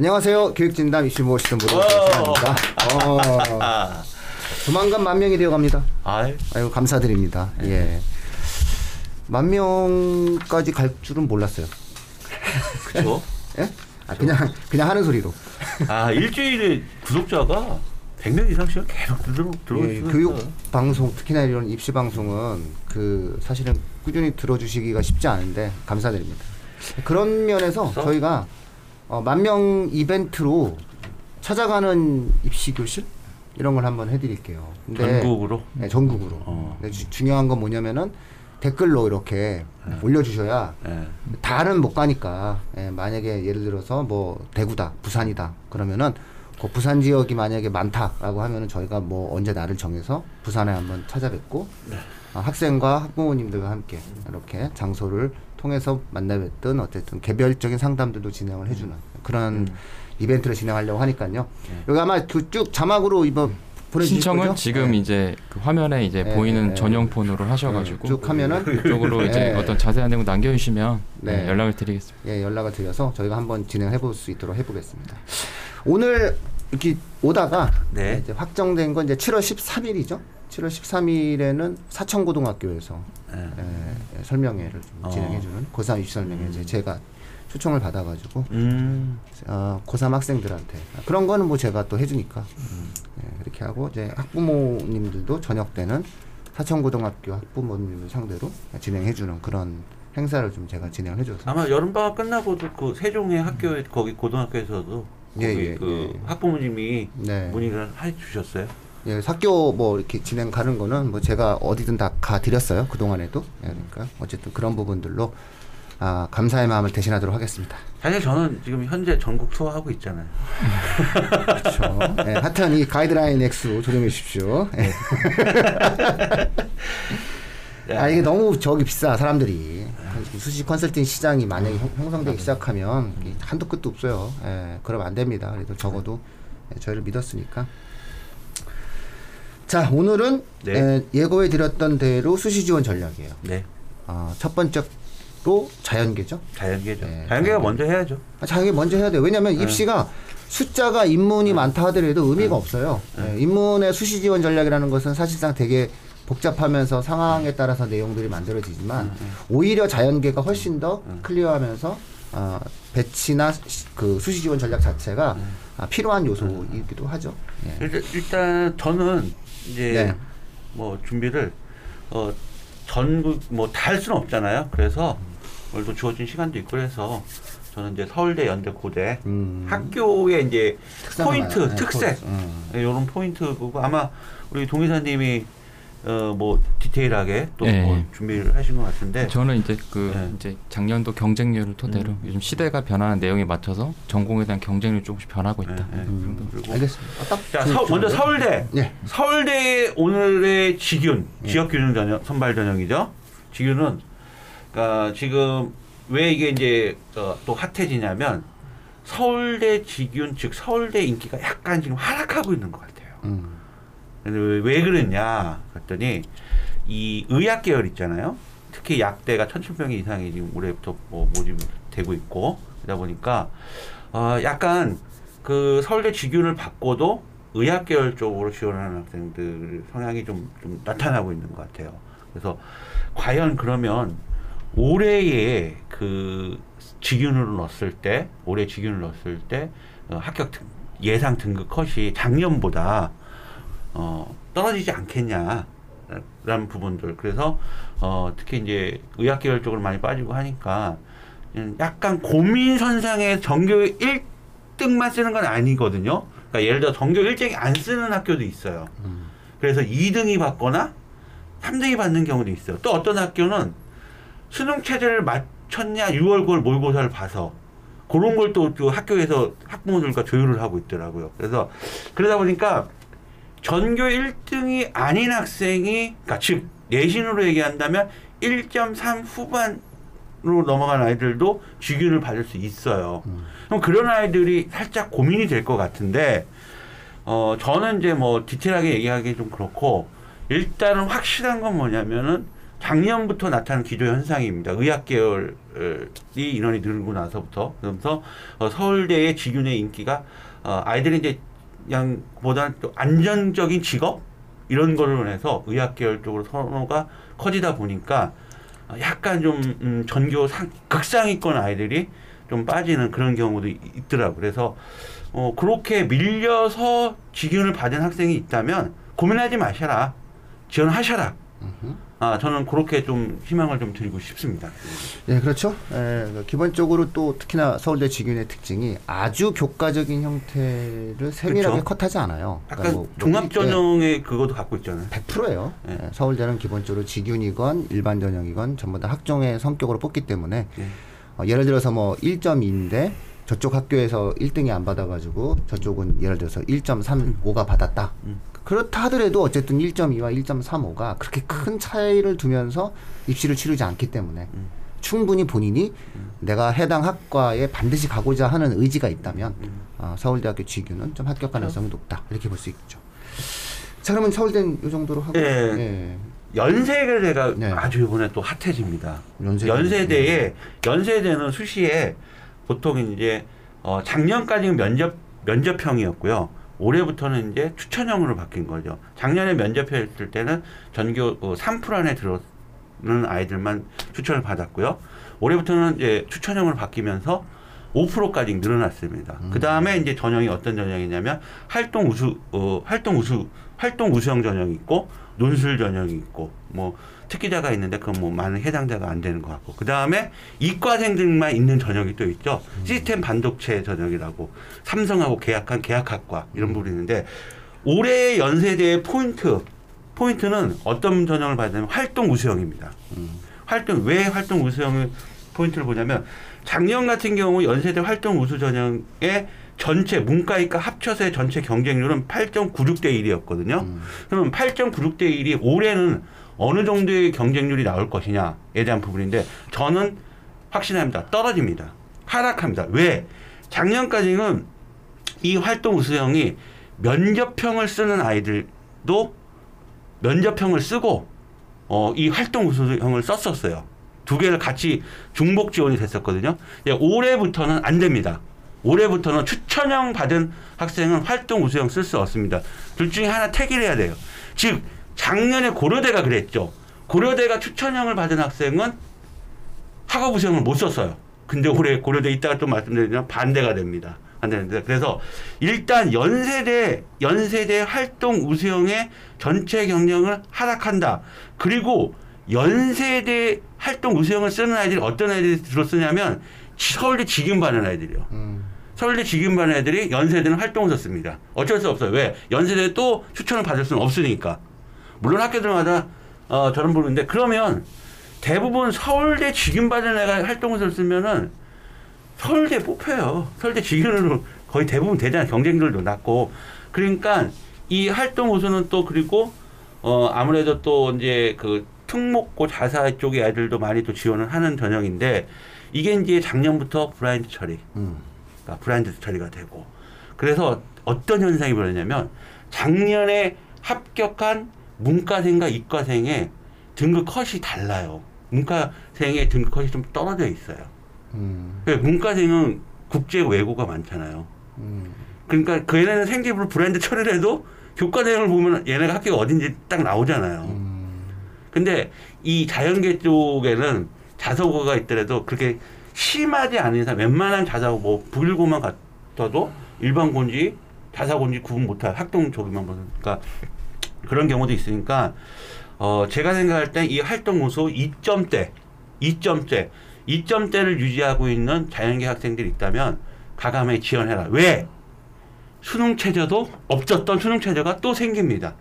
안녕하세요. 교육진담 이슈 모시던 분들 감사합니다. 어, 조만간 만 명이 되어갑니다. 아이, 아유 감사드립니다. 예. 만 명까지 갈 줄은 몰랐어요. 그쵸? 예? 아, 그냥 그냥 하는 소리로. 아, 일주일에 구독자가 100명 이상씩 계속 들어, 들어올 예, 교육. 방송 특히나 이런 입시 방송은 그 사실은 꾸준히 들어주시기가 쉽지 않은데 감사드립니다. 그런 면에서 그래서? 저희가 어, 만명 이벤트로 찾아가는 입시 교실 이런 걸 한번 해드릴게요. 근데 전국으로? 네, 전국으로. 어. 주- 중요한 건 뭐냐면은 댓글로 이렇게 올려주셔야 예. 다는 못 가니까 예, 만약에 예를 들어서 뭐 대구다 부산이다 그러면은 그 부산 지역이 만약에 많다라고 하면은 저희가 뭐 언제 날을 정해서 부산에 한번 찾아뵙고 어, 학생과 학부모님들과 함께 이렇게 장소를 통해서 만나 뵙든 어쨌든 개별적인 상담들도 진행을 해주는 그런 이벤트를 진행하려고 하니까요. 여기 아마 그 쭉 자막으로 이번 신청은 거죠? 지금 네. 이제 그 화면에 이제 네, 보이는 네. 전용 폰으로 하셔가지고 쭉 하면은 그쪽으로 이제 네. 어떤 자세한 내용 남겨주시면 네. 네, 연락을 드리겠습니다. 예, 연락을 드려서 저희가 한번 진행해 볼 수 있도록 해보겠습니다. 오늘 이렇게 오다가 네. 이제 확정된 건 이제 7월 13일이죠. 7월 13일에는 사천고등학교에서 설명회를 좀 어. 진행해주는 고3 입시 설명회 이제 제가 초청을 받아가지고 음, 어, 고3 학생들한테 그런 거는 뭐 제가 또 해주니까 예, 그렇게 하고 이제 학부모님들도 저녁 때는 사천고등학교 학부모님을 상대로 진행해주는 그런 행사를 좀 제가 진행을 해줘서 아마 여름 방학 끝나고도 그 세종의 학교에, 거기 고등학교에서도 예, 거기 예, 그 예. 학부모님이 네. 문의를 해 주셨어요. 예, 학교 뭐 이렇게 진행 가는 거는 뭐 제가 어디든 다 가 드렸어요. 그동안에도. 예, 그러니까 어쨌든 그런 부분들로 아, 감사의 마음을 대신하도록 하겠습니다. 사실 저는 지금 현재 전국 투어 하고 있잖아요. 그렇죠. 예, 하여튼 이 가이드라인 X 조정해 주십시오. 예. 아, 이게 너무 저기 비싸, 사람들이. 수시 컨설팅 시장이 만약에 형- 형성되기 시작하면 한도 끝도 없어요. 예, 그러면 안 됩니다. 그래도 적어도 예, 저희를 믿었으니까. 자, 오늘은 네. 예, 예고해 드렸던 대로 수시 지원 전략이에요. 네. 아, 첫 번째 로 자연계죠. 자연계죠. 네, 자연계가 자연계. 먼저 해야죠. 아, 자연계 먼저 해야 돼요. 왜냐하면 네. 입시가 숫자가 인문이 많다 하더라도 의미가 없어요. 네. 예, 인문의 수시 지원 전략이라는 것은 사실상 되게 복잡하면서 상황에 따라서 내용들이 만들어지지만 네, 오히려 자연계가 훨씬 더 클리어하면서 어, 배치나 시- 그 수시 지원 전략 자체가 네. 아, 필요한 요소이기도 하죠. 예. 일단, 일단 저는 이제 네. 뭐 준비를 어 전국 뭐 다 할 수는 없잖아요. 그래서 오늘도 주어진 시간도 있고 그래서 저는 이제 서울대, 연대, 고대 음. 학교의 이제 포인트, 말하는, 네, 특색 포인트. 음. 이런 포인트고 아마 우리 동의사님이 어 뭐 디테일하게 또 네. 뭐 준비를 하신 것 같은데 저는 이제 그 네. 이제 작년도 경쟁률을 토대로 음. 요즘 시대가 변하는 내용에 맞춰서 전공에 대한 경쟁률이 조금씩 변하고 있다. 네, 네. 그 알겠습니다. 아, 딱자 주- 서, 먼저? 서울대 예. 서울대의 오늘의 지균 예. 지역 균형 전형 선발 전형이죠. 지균은 그러니까 지금 왜 이게 이제 어, 또 핫해지냐면 서울대 지균 즉 서울대 인기가 약간 지금 하락하고 있는 것 같아요. 음. 왜, 왜 그랬냐 그랬더니 이 의학 계열 있잖아요. 특히 약대가 1,700명 이상이 지금 올해부터 뭐 모집되고 있고 그러다 보니까 어 약간 그 서울대 직윤을 바꿔도 의학 계열 쪽으로 지원하는 학생들 성향이 좀, 좀 나타나고 있는 것 같아요. 그래서 과연 그러면 올해의 그 직윤으로 넣었을 때 올해 직윤을 넣었을 때 어, 합격 등, 예상 등급 컷이 작년보다 어, 떨어지지 않겠냐. 라는 부분들. 그래서, 어, 특히 이제 의학 계열 쪽으로 많이 빠지고 하니까, 음, 약간 고민 선상에 전교 1등만 쓰는 건 아니거든요. 그러니까 예를 들어 전교 1등이 안 쓰는 학교도 있어요. 음. 그래서 2등이 받거나 3등이 받는 경우도 있어요. 또 어떤 학교는 수능 체제를 맞췄냐 6월 9월 모의고사를 봐서 그런 걸또그 학교에서 학부모들과 조율을 하고 있더라고요. 그래서 그러다 보니까 전교 1등이 아닌 학생이 그러니까 즉 내신으로 얘기한다면 1.3 후반으로 넘어간 아이들도 주기를 받을 수 있어요. 음. 그럼 그런 아이들이 살짝 고민이 될 것 같은데 어 저는 이제 뭐 디테일하게 얘기하기 좀 그렇고 일단은 확실한 건 뭐냐면은 작년부터 나타난 기조 현상입니다. 의학 계열이 인원이 늘고 나서부터 그러면서 어, 서울대의 직윤의 인기가 어, 아이들이 이제 그냥 보다 또 안정적인 직업 이런 걸로 해서 의학 계열 쪽으로 선호가 커지다 보니까 어, 약간 좀 음, 전교 상, 극상위권 아이들이 좀 빠지는 그런 경우도 있- 있더라고. 그래서 어, 그렇게 밀려서 직윤을 받은 학생이 있다면 고민하지 마셔라. 지원하셔라. 아, 저는 그렇게 좀 희망을 좀 드리고 싶습니다. 예, 그렇죠. 예, 그 기본적으로 또 특히나 서울대 직윤의 특징이 아주 교과적인 형태를 세밀하게 그렇죠. 컷하지 않아요. 약간 뭐- 종합 예, 전형의 그것도 갖고 있잖아요. 100%예요. 예. 서울대는 기본적으로 직윤이건 일반 전형이건 전부 다 학종의 성격으로 뽑기 때문에 예. 어, 예를 들어서 뭐 1.2인데 저쪽 학교에서 1등이 안 받아가지고 저쪽은 예를 들어서 1.35가 받았다. 음. 그렇다 하더라도 어쨌든 1.2와 1.35가 그렇게 큰 차이를 두면서 입시를 치르지 않기 때문에 음. 충분히 본인이 내가 해당 학과에 반드시 가고자 하는 의지가 있다면 음. 어, 서울대학교 직유는 좀 합격 가능성이 높다 이렇게 볼 수 있죠. 자 그러면 서울대는 이 정도로 하고 예. 예. 연세대가 네. 아주 이번에 또 핫해집니다. 연세대. 연세대에 연세대는 수시에 보통 이제 어 작년까지는 면접 면접형이었고요. 올해부터는 이제 추천형으로 바뀐 거죠. 작년에 면접했을 때는 전교 어, 3% 안에 들어는 아이들만 추천을 받았고요. 올해부터는 이제 추천형으로 바뀌면서 5%까지 늘어났습니다. 그 다음에 이제 전형이 어떤 전형이냐면 활동 우수, 어, 활동 우수, 활동 우수형 전형이 있고 논술 전형이 있고 뭐 특기자가 있는데 그건 뭐 많은 해당자가 안 되는 것 같고 그 다음에 이과생들만 있는 전형이 또 있죠. 시스템 반도체 전형이라고 삼성하고 계약한 계약학과 이런 부분이 있는데 올해 연세대의 포인트 포인트는 어떤 전형을 받냐면 활동 우수형입니다. 활동 왜 활동 우수형을 포인트를 보냐면 작년 같은 경우 연세대 활동 우수 전형의 전체 문과이과 합쳐서의 전체 경쟁률은 8.96대 1이었거든요. 그러면 8.96대 1이 올해는 어느 정도의 경쟁률이 나올 것이냐에 대한 부분인데 저는 확신합니다. 떨어집니다. 하락합니다. 왜? 작년까지는 이 활동 우수형이 면접형을 쓰는 아이들도 면접형을 쓰고 어, 이 활동 우수형을 썼었어요. 두 개를 같이 중복 지원이 됐었거든요. 예, 올해부터는 안 됩니다. 올해부터는 추천형 받은 학생은 활동 우수형 쓸 수 없습니다. 둘 중에 하나 택일 해야 돼요. 즉 작년에 고려대가 그랬죠. 고려대가 추천형을 받은 학생은 학업 우수형을 못 썼어요. 근데 올해 고려대 이따가 또 말씀드리면 반대가 됩니다. 안 되는데 그래서 일단 연세대 연세대 활동 우수형의 전체 경력을 하락한다. 그리고 연세대 활동 우수형을 쓰는 아이들이 어떤 아이들이 주로 쓰냐면 서울대 직윤 받는 아이들이요. 음. 서울대 직윤 받는 애들이 연세대는 활동을 썼습니다. 어쩔 수 없어요. 왜? 연세대 또 추천을 받을 수는 없으니까. 물론 학교들마다 어, 저런 부분인데 그러면 대부분 서울대 지균 받은 애가 활동을 쓰면은 서울대 뽑혀요. 서울대 지균으로 거의 대부분 되잖아요. 경쟁률도 낮고. 그러니까 이 활동 우수는 또 그리고 어 아무래도 또 이제 그 특목고 자사 쪽의 아이들도 많이 또 지원을 하는 전형인데 이게 이제 작년부터 블라인드 처리. 음. 그러니까 블라인드 처리가 되고 그래서 어떤 현상이 벌어졌냐면 작년에 합격한 문과생과 이과생의 등급 컷이 달라요. 문과생의 등급 컷이 좀 떨어져 있어요. 음. 그 문과생은 국제 외고가 많잖아요. 음. 그러니까 그 얘네는 생기부로 브랜드 처리를 해도 교과 내용을 보면 얘네가 학교가 어딘지 딱 나오잖아요. 음. 근데 이 자연계 쪽에는 자사고가 있더라도 그렇게 심하지 않은 이상 웬만한 자사고 뭐 북일고만 같아도 일반 고인지 자사고인지 구분 못할 학동 쪽에만 보니까 그 런 경우도 있으니까 어 제가 생각할 때 이 활동 우수 2점대 2점대 2점대를 유지하고 있는 자연계 학생들이 있다면 가감에 지원해라. 왜? 수능 체제도 없었던 수능 체제가 또 생깁니다.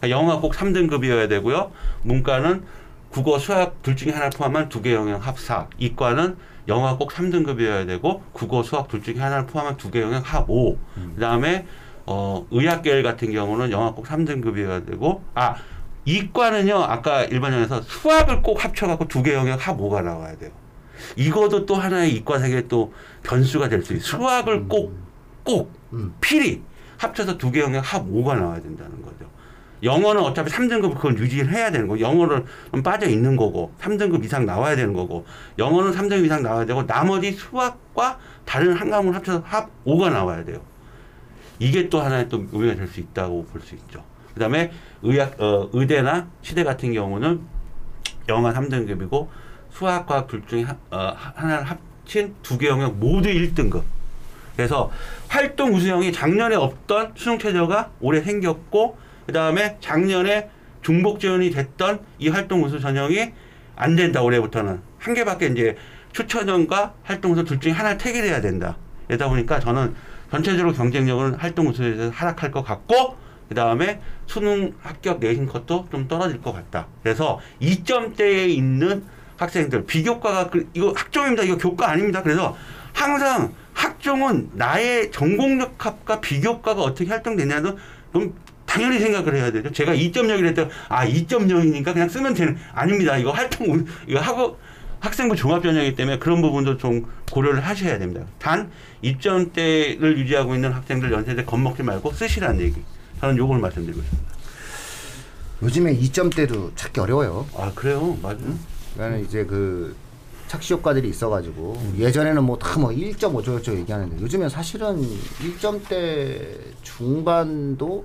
그러니까 영어가 꼭 3등급이어야 되고요. 문과는 국어, 수학 둘 중에 하나를 포함한 두 개 영역 합4. 이과는 영어가 꼭 3등급이어야 되고 국어, 수학 둘 중에 하나를 포함한 두 개 영역 합5. 그다음에 어, 의학계열 같은 경우는 영어가 꼭 3등급이어야 되고 아, 이과는요. 아까 일반형에서 수학을 꼭 합쳐 갖고 두 개 영역 합5가 나와야 돼요. 이것도 또 하나의 이과생의 또 변수가 될 수 있어요. 수학을 꼭, 꼭, 음. 필히 합쳐서 두 개 영역 합 5가 나와야 된다는 거죠. 영어는 어차피 3등급 그건 유지를 해야 되는 거고 영어는 빠져 있는 거고 3등급 이상 나와야 되는 거고 영어는 3등급 이상 나와야 되고 나머지 수학과 다른 한 과목을 합쳐서 합 5가 나와야 돼요. 이게 또 하나의 또 의미가 될 수 있다고 볼 수 있죠. 그 다음에 의학 어, 의대나 치대 같은 경우는 영어 3등급이고 수학과 둘 중에 하, 어, 하나를 합친 두 개 영역 모두 1등급. 그래서 활동 우수형이 작년에 없던 수능 최저가 올해 생겼고 그 다음에 작년에 중복 지원이 됐던 이 활동 우수 전형이 안 된다 올해부터는 한 개밖에 이제 추천형과 활동 우수 둘 중에 하나를 택일해야 된다. 이러다 보니까 저는 전체적으로 경쟁력은 활동 우수에서 하락할 것 같고 그 다음에 수능 합격 내신 컷도 좀 떨어질 것 같다. 그래서 2점대에 있는 학생들 비교과가 그- 이거 학종입니다. 이거 교과 아닙니다. 그래서 항상 학종은 나의 전공력 합과 비교과가 어떻게 활동되냐는 좀 당연히 생각을 해야 되죠. 제가 2.0이라 했더니 아 2.0이니까 그냥 쓰면 되는 아닙니다. 이거 활동 우- 이거 하고 학생부 종합 전형이기 때문에 그런 부분도 좀 고려를 하셔야 됩니다. 단 2점대를 유지하고 있는 학생들 연세대 겁먹지 말고 쓰시라는 얘기. 저는 요걸 말씀드리고 싶습니다. 요즘에 2점대도 찾기 어려워요. 아 그래요, 맞아요. 그러니까 이제 그 착시 효과들이 있어가지고 예전에는 뭐 다뭐 1.5조 얘기하는데 요즘엔 사실은 1점대 중반도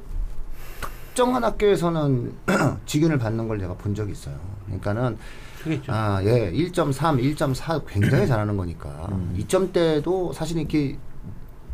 특정한 학교에서는 직윤을 받는 걸 제가 본 적이 있어요. 그러니까는 크겠죠. 아, 예, 1.3, 1.4 굉장히 잘하는 거니까 음. 2점대도 사실 이렇게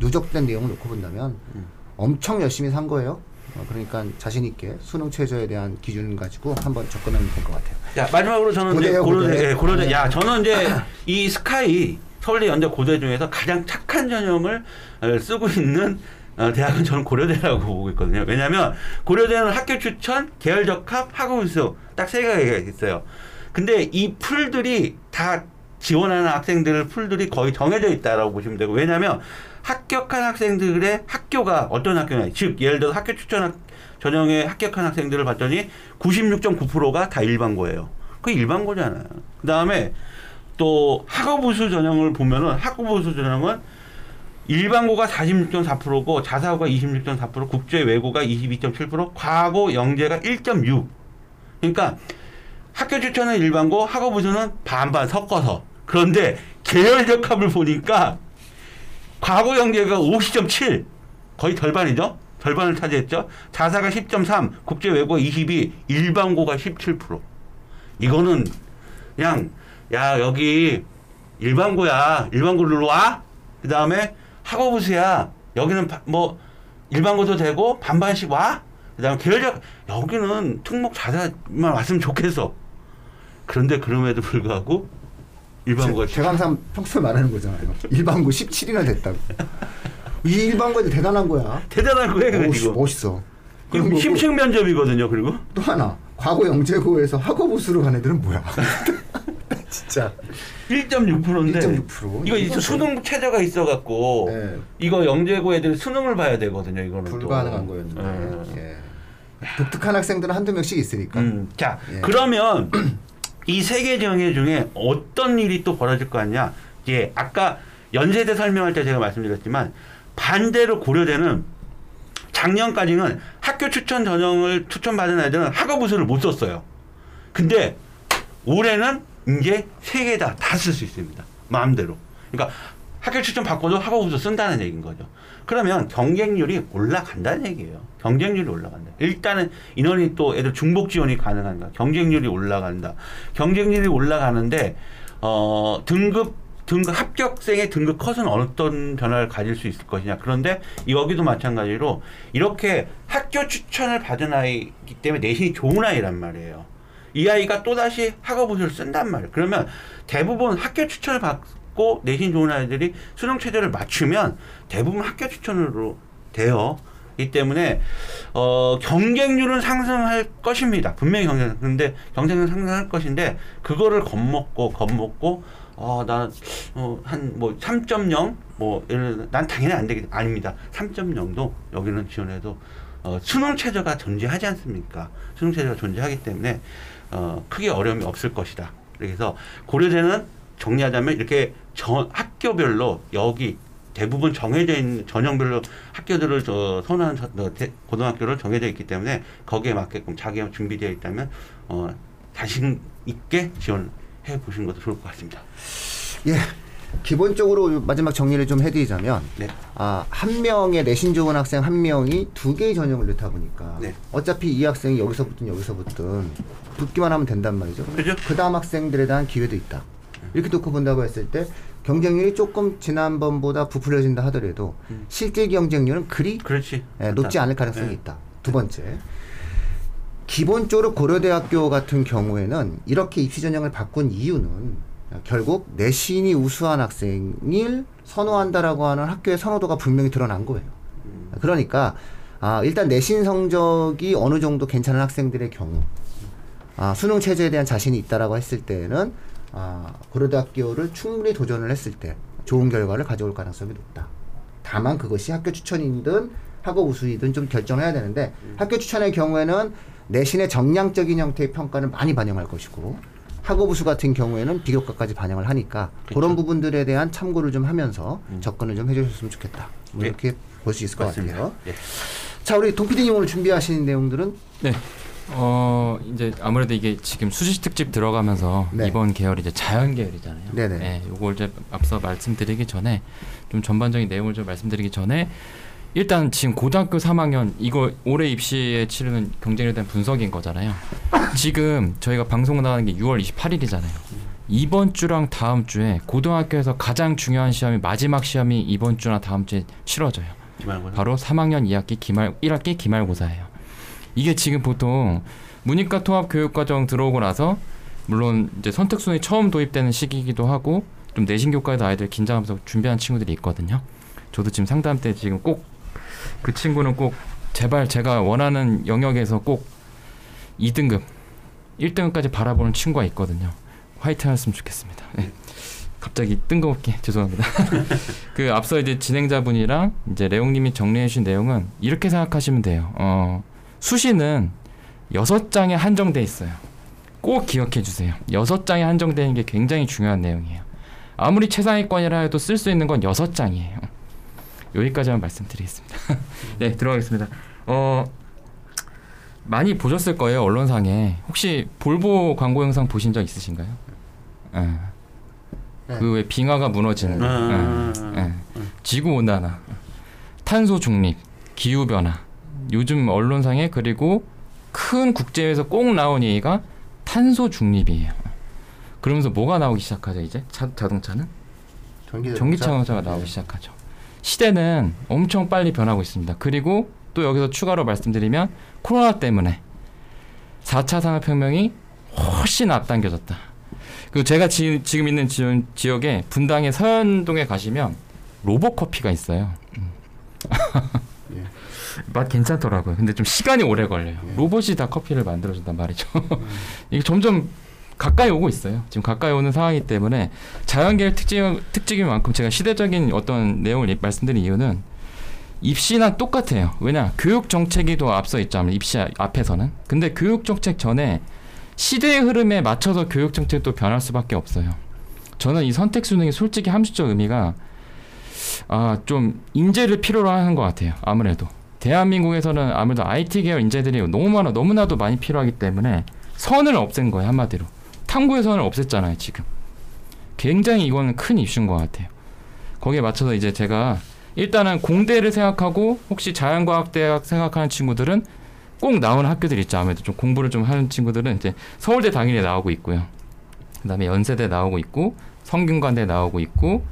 누적된 내용을 놓고 본다면 음. 엄청 열심히 산 거예요. 어, 그러니까 자신 있게 수능 최저에 대한 기준 가지고 한번 접근하면 될 것 같아요. 자 마지막으로 저는 이제 고대요, 고려대, 고대. 예, 고려대, 네. 야 저는 이제 이 스카이 서울대 연대 고대 중에서 가장 착한 전형을 어, 쓰고 있는 어, 대학은 저는 고려대라고 보고 있거든요. 왜냐하면 고려대는 학교 추천, 계열 적합, 학업 우수 딱 세 가지가 있어요. 근데 이 풀들이 다 지원하는 학생들 풀들이 거의 정해져 있다라고 보시면 되고 왜냐하면 합격한 학생들의 학교가 어떤 학교냐 즉 예를 들어서 학교 추천 학- 전형에 합격한 학생들을 봤더니 96.9%가 다 일반고예요. 그 일반고잖아요. 그 다음에 또 학업우수 전형을 보면은 학업우수 전형은 일반고가 46.4%고 자사고가 26.4%, 국제 외고가 22.7%, 과고 영재가 1.6. 그러니까 학교 추천은 일반고, 학업 우수는 반반 섞어서. 그런데 계열 적 합을 보니까 과거 영재가 50.7 거의 절반이죠. 절반을 차지했죠. 자사가 10.3, 국제 외고 22, 일반고가 17%. 이거는 그냥 야 여기 일반고야. 일반고 로 와. 그 다음에 학업우수야. 여기는 바- 뭐 일반고도 되고 반반씩 와. 그 다음에 계열적 여기는 특목 자사만 왔으면 좋겠어. 그런데 그럼에도 불구하고 일반고가 제, 가 항상 평소에 말하는 거잖아요. 일반고 17이나 됐다고. 이 일반고도 대단한 거야. 대단한 거예요 오, 지금. 멋있어. 그리고 그리고 심층 면접이거든요. 그리고 또 하나 과거 영재고에서 학업 우수로 간 애들은 뭐야? 진짜 1.6%인데 1.6%. 이거 이제 수능 최저가 있어 갖고 네. 이거 영재고 애들 수능을 봐야 되거든요. 이거는 또. 불가능한 거였는데. 예. 예. 독특한 학생들은 한두 명씩 있으니까. 음, 자 예. 그러면 이 세 개 정해 중에 어떤 일이 또 벌어질 거 아니냐? 예, 아까 연세대 설명할 때 제가 말씀드렸지만 반대로 고려대는 작년까지는 학교 추천 전형을 추천받은 애들은 학업 우수를 못 썼어요. 근데 올해는 이제 세 개 다 다 쓸 수 있습니다. 마음대로. 그러니까 학교 추천 받고도 학업 우수 쓴다는 얘기인 거죠. 그러면 경쟁률이 올라간다는 얘기예요. 경쟁률이 올라간다. 일단은 인원이 또 애들 중복 지원이 가능한가. 경쟁률이 올라간다. 경쟁률이 올라가는데 어 등급 등급 합격생의 등급 컷은 어떤 변화를 가질 수 있을 것이냐. 그런데 여기도 마찬가지로 이렇게 학교 추천을 받은 아이기 때문에 내신이 좋은 아이란 말이에요. 이 아이가 또다시 학업우수를 쓴단 말이에요. 그러면 대부분 학교 추천을 받 고 내신 좋은 아이들이 수능 최저를 맞추면 대부분 학교 추천으로 돼요. 이 때문에 어, 경쟁률은 상승할 것입니다. 분명히 경쟁. 근데 경쟁률은 상승할 것인데 그거를 겁먹고 겁먹고 어, 나한뭐 3.0, 뭐 예를 난 당연히 안 되겠 아닙니다. 3.0도 여기는 지원해도 어, 수능 최저가 존재하지 않습니까? 수능 최저가 존재하기 때문에 어, 크게 어려움이 없을 것이다. 그래서 고려대는 정리하자면 이렇게 전 학교별로 여기 대부분 정해져 있는 전형별로 학교들을 저 선호하는 대- 고등학교를 정해져 있기 때문에 거기에 맞게끔 자기가 준비되어 있다면 어, 자신 있게 지원해 보시는 것도 좋을 것 같습니다. 예. 기본적으로 마지막 정리를 좀 해드리자면 네. 아, 한 명의 내신 좋은 학생 한 명이 두 개의 전형을 넣다 보니까 네. 어차피 이 학생이 여기서 붙든 여기서 붙든 붙기만 하면 된단 말이죠. 그죠? 그 다음 학생들에 대한 기회도 있다. 이렇게 놓고 본다고 했을 때 경쟁률이 조금 지난번보다 부풀려진다 하더라도 실제 경쟁률은 그리 그렇지. 예, 높지 않을 가능성이 네. 있다. 두 번째. 기본적으로 고려대학교 같은 경우에는 이렇게 입시 전형을 바꾼 이유는 결국 내신이 우수한 학생을 선호한다라고 하는 학교의 선호도가 분명히 드러난 거예요. 그러니까 아, 일단 내신 성적이 어느 정도 괜찮은 학생들의 경우 아, 수능 체제에 대한 자신이 있다라고 했을 때는 아, 고려대학교를 충분히 도전을 했을 때 좋은 결과를 가져올 가능성이 높다. 다만 그것이 학교 추천이든 학업 우수이든 좀 결정해야 되는데 학교 추천의 경우에는 내신의 정량적인 형태의 평가를 많이 반영할 것이고 학업 우수 같은 경우에는 비교과까지 반영을 하니까 그런 부분들에 대한 참고를 좀 하면서 접근을 좀 해주셨으면 좋겠다. 뭐 예. 이렇게 볼수 있을 것 맞습니다. 같아요. 예. 자, 우리 동피디님 오늘 준비하신 내용들은 네. 어 이제 아무래도 이게 지금 수시 특집 들어가면서 네. 이번 계열이 이제 자연 계열이잖아요. 네네. 네, 요걸 이제 앞서 말씀드리기 전에 좀 전반적인 내용을 좀 말씀드리기 전에 일단 지금 고등학교 3학년 이거 올해 입시에 치르는 경쟁에 대한 분석인 거잖아요. 지금 저희가 방송 나가는 게 6월 28일이잖아요. 이번 주랑 다음 주에 고등학교에서 가장 중요한 시험이 마지막 시험이 이번 주나 다음 주에 치러져요. 기말고사. 바로 3학년 2학기 기말 1학기 기말고사예요. 이게 지금 보통 문이과 통합 교육과정 들어오고 나서 물론 이제 선택순위 처음 도입되는 시기이기도 하고 좀 내신 교과에도 아이들 긴장하면서 준비한 친구들이 있거든요. 저도 지금 상담 때 지금 꼭 그 친구는 꼭 제발 제가 원하는 영역에서 꼭 2등급, 1등급까지 바라보는 친구가 있거든요. 화이팅 하셨으면 좋겠습니다. 네. 갑자기 뜬금없게 죄송합니다. 그 앞서 이제 진행자분이랑 이제 레옹님이 정리해 주신 내용은 이렇게 생각하시면 돼요. 어, 수시는 여섯 장에 한정돼 있어요. 꼭 기억해 주세요. 여섯 장에 한정되는 게 굉장히 중요한 내용이에요. 아무리 최상위권이라 해도 쓸 수 있는 건 여섯 장이에요. 여기까지만 말씀드리겠습니다. 네, 들어가겠습니다. 어, 많이 보셨을 거예요 언론상에. 혹시 볼보 광고 영상 보신 적 있으신가요? 예. 네. 그왜 빙하가 무너지는 네. 예. 지구 온난화, 탄소 중립, 기후 변화. 요즘 언론상에 그리고 큰 국제에서 꼭 나온 얘기가 탄소 중립이에요. 그러면서 뭐가 나오기 시작하죠 이제 자, 자동차는 전기 전기차가 나오기 시작하죠. 시대는 엄청 빨리 변하고 있습니다. 그리고 또 여기서 추가로 말씀드리면 코로나 때문에 4차 산업혁명이 훨씬 앞당겨졌다. 그리고 제가 지, 지금 있는 지, 지역에 분당의 서현동에 가시면 로보커피가 있어요. 음. 예. 맛 괜찮더라고요. 근데 좀 시간이 오래 걸려요. 예. 로봇이 다 커피를 만들어준단 말이죠. 이게 점점 가까이 오고 있어요. 지금 가까이 오는 상황이기 때문에 자연계열 특징, 특징인 만큼 제가 시대적인 어떤 내용을 이- 말씀드린 이유는 입시나 똑같아요. 왜냐 교육 정책이 더 앞서 있잖아요. 입시 아- 앞에서는. 근데 교육 정책 전에 시대의 흐름에 맞춰서 교육 정책도 변할 수밖에 없어요. 저는 이 선택 수능이 솔직히 함수적 의미가 아 좀 인재를 필요로 하는 것 같아요. 아무래도 대한민국에서는 아무래도 IT 계열 인재들이 너무 많아 너무나도 많이 필요하기 때문에 선을 없앤 거예요 한마디로 탐구의 선을 없앴잖아요 지금. 굉장히 이거는 큰 이슈인 것 같아요. 거기에 맞춰서 이제 제가 일단은 공대를 생각하고 혹시 자연과학대학 생각하는 친구들은 꼭 나오는 학교들 있죠. 아무래도 좀 공부를 좀 하는 친구들은 이제 서울대 당연히 나오고 있고요. 그 다음에 연세대 나오고 있고 성균관대 나오고 있고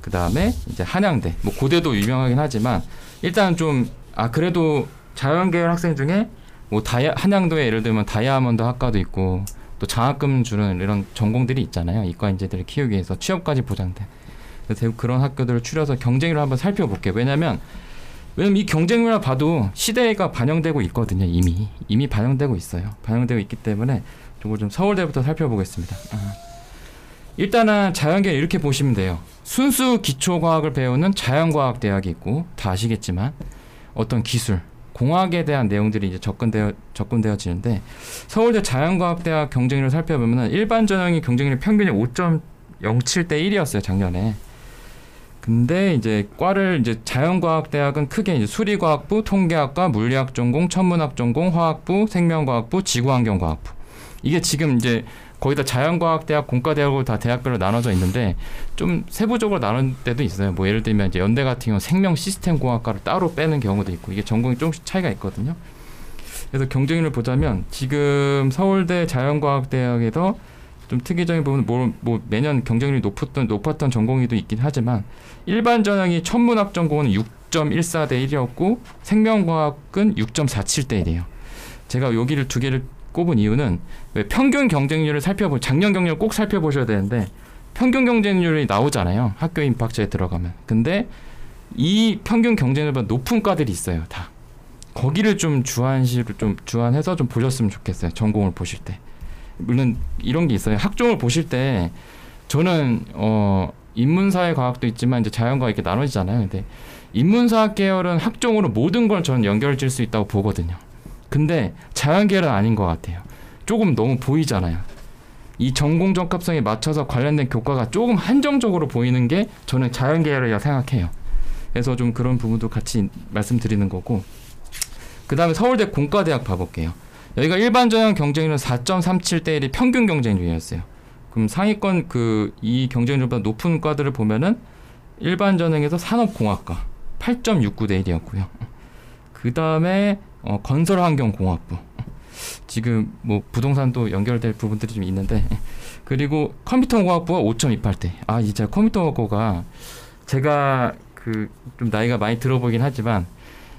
그 다음에 이제 한양대 뭐 고대도 유명하긴 하지만 일단 좀 아 그래도 자연계열 학생 중에 뭐 다이아 한양도에 예를 들면 다이아몬드 학과도 있고 또 장학금 주는 이런 전공들이 있잖아요. 이과 인재들을 키우기 위해서 취업까지 보장돼. 그래서 그런 학교들을 추려서 경쟁률을 한번 살펴볼게요. 왜냐면 왜냐면 이 경쟁률을 봐도 시대가 반영되고 있거든요. 이미 이미 반영되고 있어요. 반영되고 있기 때문에 저걸 좀 서울대부터 살펴보겠습니다. 아. 일단은 자연계열 이렇게 보시면 돼요. 순수 기초과학을 배우는 자연과학 대학이 있고 다 아시겠지만 어떤 기술, 공학에 대한 내용들이 이제 접근되어 접근되어지는데 서울대 자연과학대학 경쟁률을 살펴보면은 일반 전형이 경쟁률 평균이 5.07대 1이었어요 작년에. 근데 이제 과를 이제 자연과학대학은 크게 이제 수리과학부, 통계학과, 물리학 전공, 천문학 전공, 화학부, 생명과학부, 지구환경과학부. 이게 지금 이제 거의 다 자연과학대학, 공과대학으로 다 대학별로 나눠져 있는데 좀 세부적으로 나눈 때도 있어요. 뭐 예를 들면 이제 연대 같은 경우 생명 시스템 공학과를 따로 빼는 경우도 있고 이게 전공이 조금씩 차이가 있거든요. 그래서 경쟁률을 보자면 지금 서울대 자연과학대학에서 좀 특이적인 부분은 뭐, 뭐 매년 경쟁률이 높았던 높았던 전공의도 있긴 하지만 일반 전형이 천문학 전공은 6.14대 1이었고 생명과학은 6.47대 1이에요. 제가 여기를 두 개를 꼽은 이유는 왜 평균 경쟁률을 살펴보 작년 경쟁률 꼭 살펴보셔야 되는데 평균 경쟁률이 나오잖아요. 학교 입학처에 들어가면. 근데 이 평균 경쟁률보다 높은 과들이 있어요. 다. 거기를 좀 주안시로 좀 주안해서 좀 보셨으면 좋겠어요. 전공을 보실 때. 물론 이런 게 있어요. 학종을 보실 때 저는 어 인문사회 과학도 있지만 이제 자연과학 이렇게 나눠지잖아요. 근데 인문사학 계열은 학종으로 모든 걸 저는 연결 질 수 있다고 보거든요. 근데 자연 계열은 아닌 것 같아요. 조금 너무 보이잖아요. 이 전공 적합성에 맞춰서 관련된 교과가 조금 한정적으로 보이는 게 저는 자연 계열이라 생각해요. 그래서 좀 그런 부분도 같이 말씀드리는 거고. 그 다음에 서울대 공과대학 봐볼게요. 여기가 일반 전형 경쟁률은 4.37대 1이 평균 경쟁률이었어요. 그럼 상위권 그 이 경쟁률보다 높은 과들을 보면은 일반 전형에서 산업공학과 8.69대 1이었고요. 그 다음에 어, 건설환경공학부 지금 뭐 부동산도 연결될 부분들이 좀 있는데 그리고 컴퓨터공학부가 5.28대. 아 이제 컴퓨터공학부가 제가 그 좀 나이가 많이 들어보긴 하지만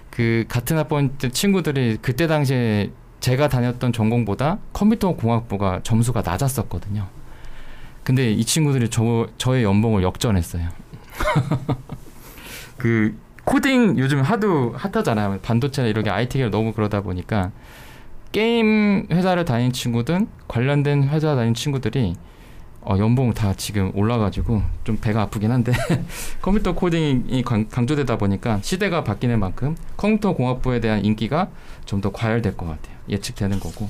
그 같은 학번 때 친구들이 그때 당시에 제가 다녔던 전공보다 컴퓨터 공학부가 점수가 낮았었거든요. 근데 이 친구들이 저 저의 연봉을 역전했어요. 그 코딩 요즘 하도 핫하잖아요. 반도체나 이런 게 IT가 너무 그러다 보니까 게임 회사를 다니는 친구든 관련된 회사 다니는 친구들이 어, 연봉 다 지금 올라가지고 좀 배가 아프긴 한데 컴퓨터 코딩이 강, 강조되다 보니까 시대가 바뀌는 만큼 컴퓨터 공학부에 대한 인기가 좀 더 과열될 것 같아요. 예측되는 거고.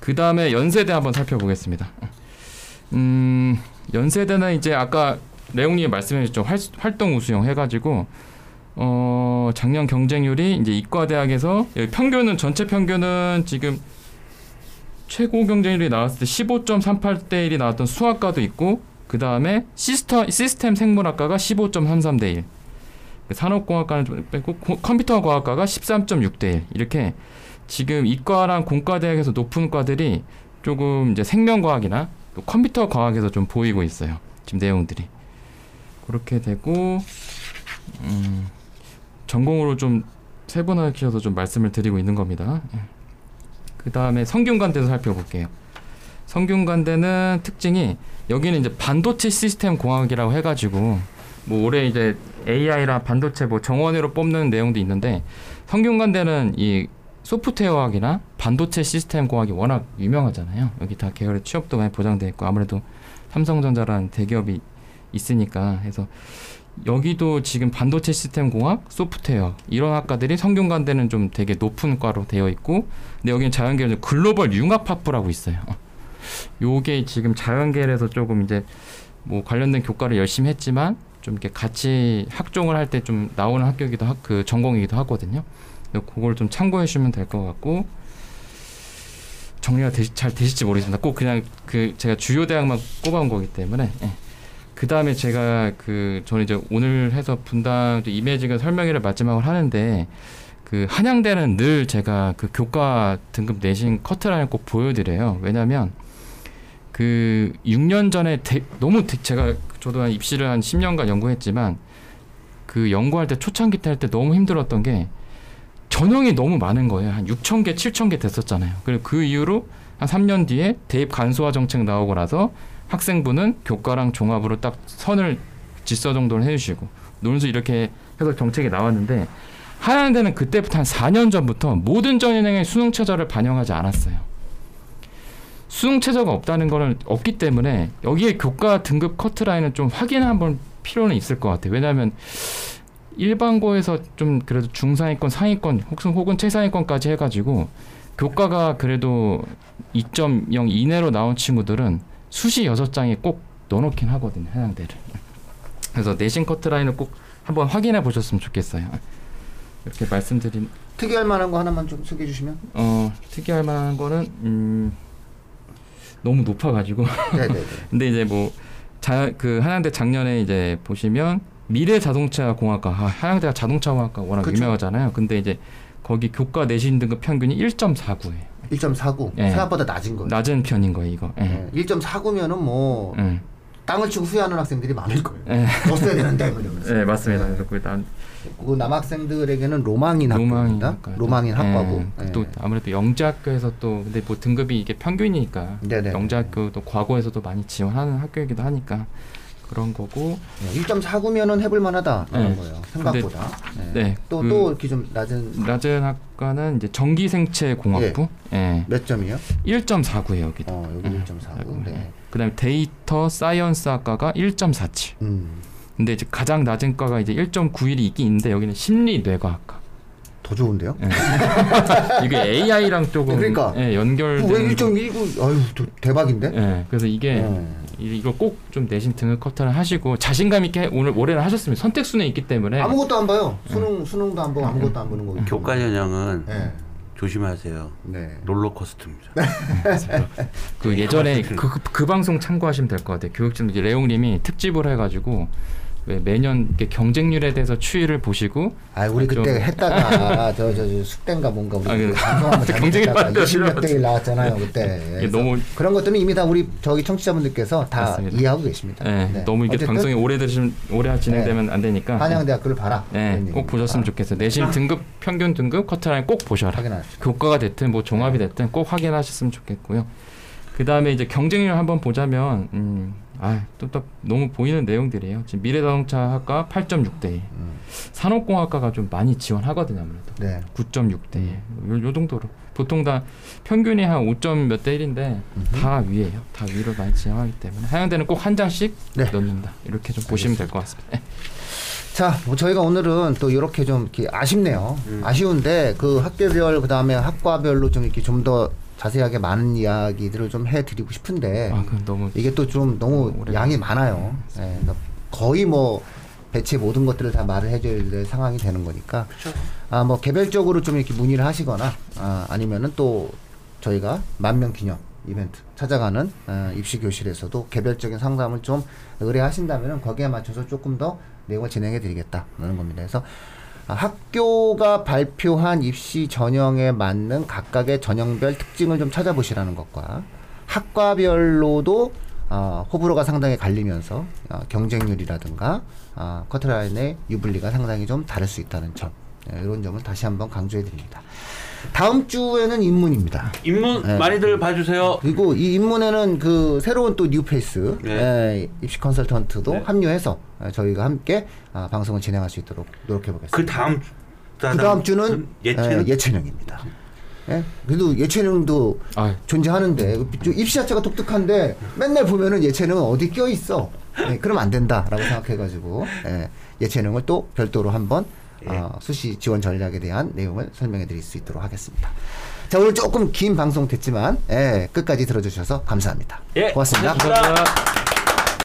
그 다음에 연세대 한번 살펴보겠습니다. 음, 연세대는 이제 아까 레옹님이 말씀해 주셨죠. 활, 활동 우수형 해가지고 어, 작년 경쟁률이 이제 이과대학에서 평균은 전체 평균은 지금 최고 경쟁률이 나왔을 때 15.38대 1이 나왔던 수학과도 있고 그 다음에 시스터, 시스템 생물학과가 15.33대 1 산업공학과는 좀 빼고 코- 컴퓨터 과학과가 13.6대 1 이렇게 지금 이과랑 공과 대학에서 높은 과들이 조금 이제 생명과학이나 또 컴퓨터 과학에서 좀 보이고 있어요. 지금 내용들이. 그렇게 되고 음, 전공으로 좀 세분화시켜서 좀 말씀을 드리고 있는 겁니다. 그 다음에 성균관대도 살펴볼게요. 성균관대는 특징이 여기는 이제 반도체 시스템 공학이라고 해가지고 뭐 올해 이제 AI랑 반도체 뭐 정원으로 뽑는 내용도 있는데 성균관대는 이 소프트웨어학이나 반도체 시스템 공학이 워낙 유명하잖아요. 여기 다 계열의 취업도 많이 보장돼 있고 아무래도 삼성전자라는 대기업이 있으니까 해서 여기도 지금 반도체 시스템 공학, 소프트웨어 이런 학과들이 성균관대는 좀 되게 높은 과로 되어 있고, 근데 여기는 자연계열 글로벌 융합학부라고 있어요. 요게 지금 자연계열에서 조금 이제 뭐 관련된 교과를 열심히 했지만 좀 이렇게 같이 학종을 할 때 좀 나오는 학교이기도 하, 그 전공이기도 하거든요. 그걸 좀 참고해 주시면 될 것 같고 정리가 되시, 잘 되실지 모르겠습니다. 꼭 그냥 그 제가 주요 대학만 꼽아온 거기 때문에. 예. 그 다음에 제가 그 저는 이제 오늘 해서 분당 이미지가 설명회를 마지막으로 하는데 그 한양대는 늘 제가 그 교과 등급 내신 커트라인을 꼭 보여드려요. 왜냐하면 그 6년 전에 대, 너무 대, 제가 저도 한 입시를 한 10년간 연구했지만 그 연구할 때 초창기 때 할 때 너무 힘들었던 게 전형이 너무 많은 거예요. 한 6천 개, 7천 개 됐었잖아요. 그리고 그 이후로 한 3년 뒤에 대입 간소화 정책 나오고 나서 학생부는 교과랑 종합으로 딱 선을 질서 정도를 해주시고 논술 이렇게 해서 정책이 나왔는데 하얀대는 그때부터 한 4년 전부터 모든 전형의 수능 최저를 반영하지 않았어요. 수능 최저가 없다는 거는 없기 때문에 여기에 교과 등급 커트라인은 좀 확인 한번 필요는 있을 것 같아요. 왜냐하면 일반고에서 좀 그래도 중상위권, 상위권 혹은 혹은 최상위권까지 해가지고 교과가 그래도 2.0 이내로 나온 친구들은 수시 여섯 장에 꼭 넣어놓긴 하거든요. 해양대를. 그래서 내신 커트라인을 꼭 한번 확인해 보셨으면 좋겠어요. 이렇게 말씀드린 특이할 만한 거 하나만 좀 소개해 주시면. 어 특이할 만한 거는 음 너무 높아가지고 네네네. 근데 이제 뭐 자 그 한양대 작년에 이제 보시면 미래 자동차 공학과 아, 한양대가 자동차 공학과 워낙 그쵸. 유명하잖아요. 근데 이제 거기 교과 내신 등급 평균이 1.49예요. 1.49 예. 생각보다 낮은 거예요. 낮은 편인 거예요, 이거. 예. 예. 1.49면은 뭐 예. 땅을 치고 후회하는 학생들이 많을 거예요. 예. 더 써야 되는데 뭐 이러면서. 네, 맞습니다. 그래서 그 난, 그 남학생들에게는 로망인 학과입니다. 로망인 학과고. 예, 예. 또 아무래도 영재학교에서 또 근데 뭐 등급이 이게 평균이니까 네네. 영재학교도 과거에서도 많이 지원하는 학교이기도 하니까 그런 거고 1.49면은 해볼 만하다 그런 네. 거예요. 생각보다. 네. 네, 또, 그- 또 이렇게 좀 낮은 낮은 학과는 이제 전기생체 공학부 예. 몇 점이요? 1.49예요 여기도. 어, 여기 예. 1.49. 네. 그다음에 데이터 science 학과가 1.47. 음. 근데 이제 가장 낮은 과가 이제 1.91이 있긴 있는데 여기는 심리 뇌과학과. 더 좋은데요? 예. 이게 AI랑 조금 그러니까. 예, 연결된 왜 1.19? 아유, 또 대박인데? 예, 그래서 이게 어. 이- 이걸 꼭좀 내신 등급 커터를 하시고 자신감 있게 오늘 올해는 하셨으면 선택 순에 있기 때문에 아무것도 안 봐요. 수능 수능도 안 보고 아무것도 안 보는 거고. 교과 전형은 네. 조심하세요. 네. 롤러코스터입니다. 그 예전에 그, 그, 그 방송 참고하시면 될 것 같아요. 교육진 이제 레옹님이 특집을 해가지고 왜 매년 이렇게 경쟁률에 대해서 추이를 보시고 아, 우리 좀- 그때 했다가 저 저 숙대인가 뭔가 우리 아, 방송 한번 경쟁이 잘못했다가 많아요. 20몇 대1 나왔잖아요, 그때. 너무 그런 것들은 이미 다 우리 저기 청취자분들께서 다 맞습니다. 이해하고 계십니다. 예, 네. 너무 이게 방송이 오래 들으시면 오래 진행되면 안 되니까 한양대학교를 봐라. 예, 그런 꼭. 보셨으면 좋겠어요. 내신 등급 평균 등급 커트라인 꼭 보셔라. 확인하십시오. 교과가 됐든 뭐 종합이 됐든 꼭 확인하셨으면 좋겠고요. 그 다음에 이제 경쟁률 한번 보자면 음, 아 또 또 너무 보이는 내용들이에요. 지금 미래자동차학과 8.6대 1, 음. 산업공학과가 좀 많이 지원하거든요 아무래도 네. 9.6대 1, 요, 요 정도로 보통 다 평균이 한 5점 몇 대 1인데 다 위에요. 다 위로 많이 지원하기 때문에 하양대는 꼭 한 장씩 네. 넣는다 이렇게 좀 보시면 될 것 같습니다. 네. 자, 뭐 저희가 오늘은 또 이렇게 좀 이렇게 아쉽네요. 아쉬운데 그 학교별 그 다음에 학과별로 좀 이렇게 좀더 자세하게 많은 이야기들을 좀 해드리고 싶은데 아 이게 또 좀 너무 양이 많아요. 예, 그러니까 거의 뭐 배치의 모든 것들을 다 말을 해줘야 될 상황이 되는 거니까 아 뭐 개별적으로 좀 이렇게 문의를 하시거나 아, 아니면은 또 저희가 만명 기념 이벤트 찾아가는 아, 입시 교실에서도 개별적인 상담을 좀 의뢰하신다면은 거기에 맞춰서 조금 더 내용을 진행해 드리겠다라는 겁니다. 그래서 아, 학교가 발표한 입시 전형에 맞는 각각의 전형별 특징을 좀 찾아보시라는 것과 학과별로도 어, 호불호가 상당히 갈리면서 어, 경쟁률이라든가 어, 커트라인의 유불리가 상당히 좀 다를 수 있다는 점 예, 이런 점을 다시 한번 강조해 드립니다. 다음 주에는 인문입니다. 인문 네. 많이들 봐주세요. 그리고 이 인문에는 그 새로운 또 new face 네. 예, 입시 컨설턴트도 네. 합류해서 예, 저희가 함께 아, 방송을 진행할 수 있도록 노력해 보겠습니다. 그 다음 그 다음 주는 예체능 예, 예체능입니다. 예? 그래도 예체능도 아 존재하는데 좀 입시 자체가 독특한데 맨날 보면은 예체능은 어디 껴 있어. 예, 그러면 안 된다라고 생각해가지고 예, 예체능을 또 별도로 한번 어, 수시 지원 전략에 대한 내용을 설명해 드릴 수 있도록 하겠습니다. 자 오늘 조금 긴 방송 됐지만 예, 끝까지 들어주셔서 감사합니다. 예, 고맙습니다. 고맙습니다.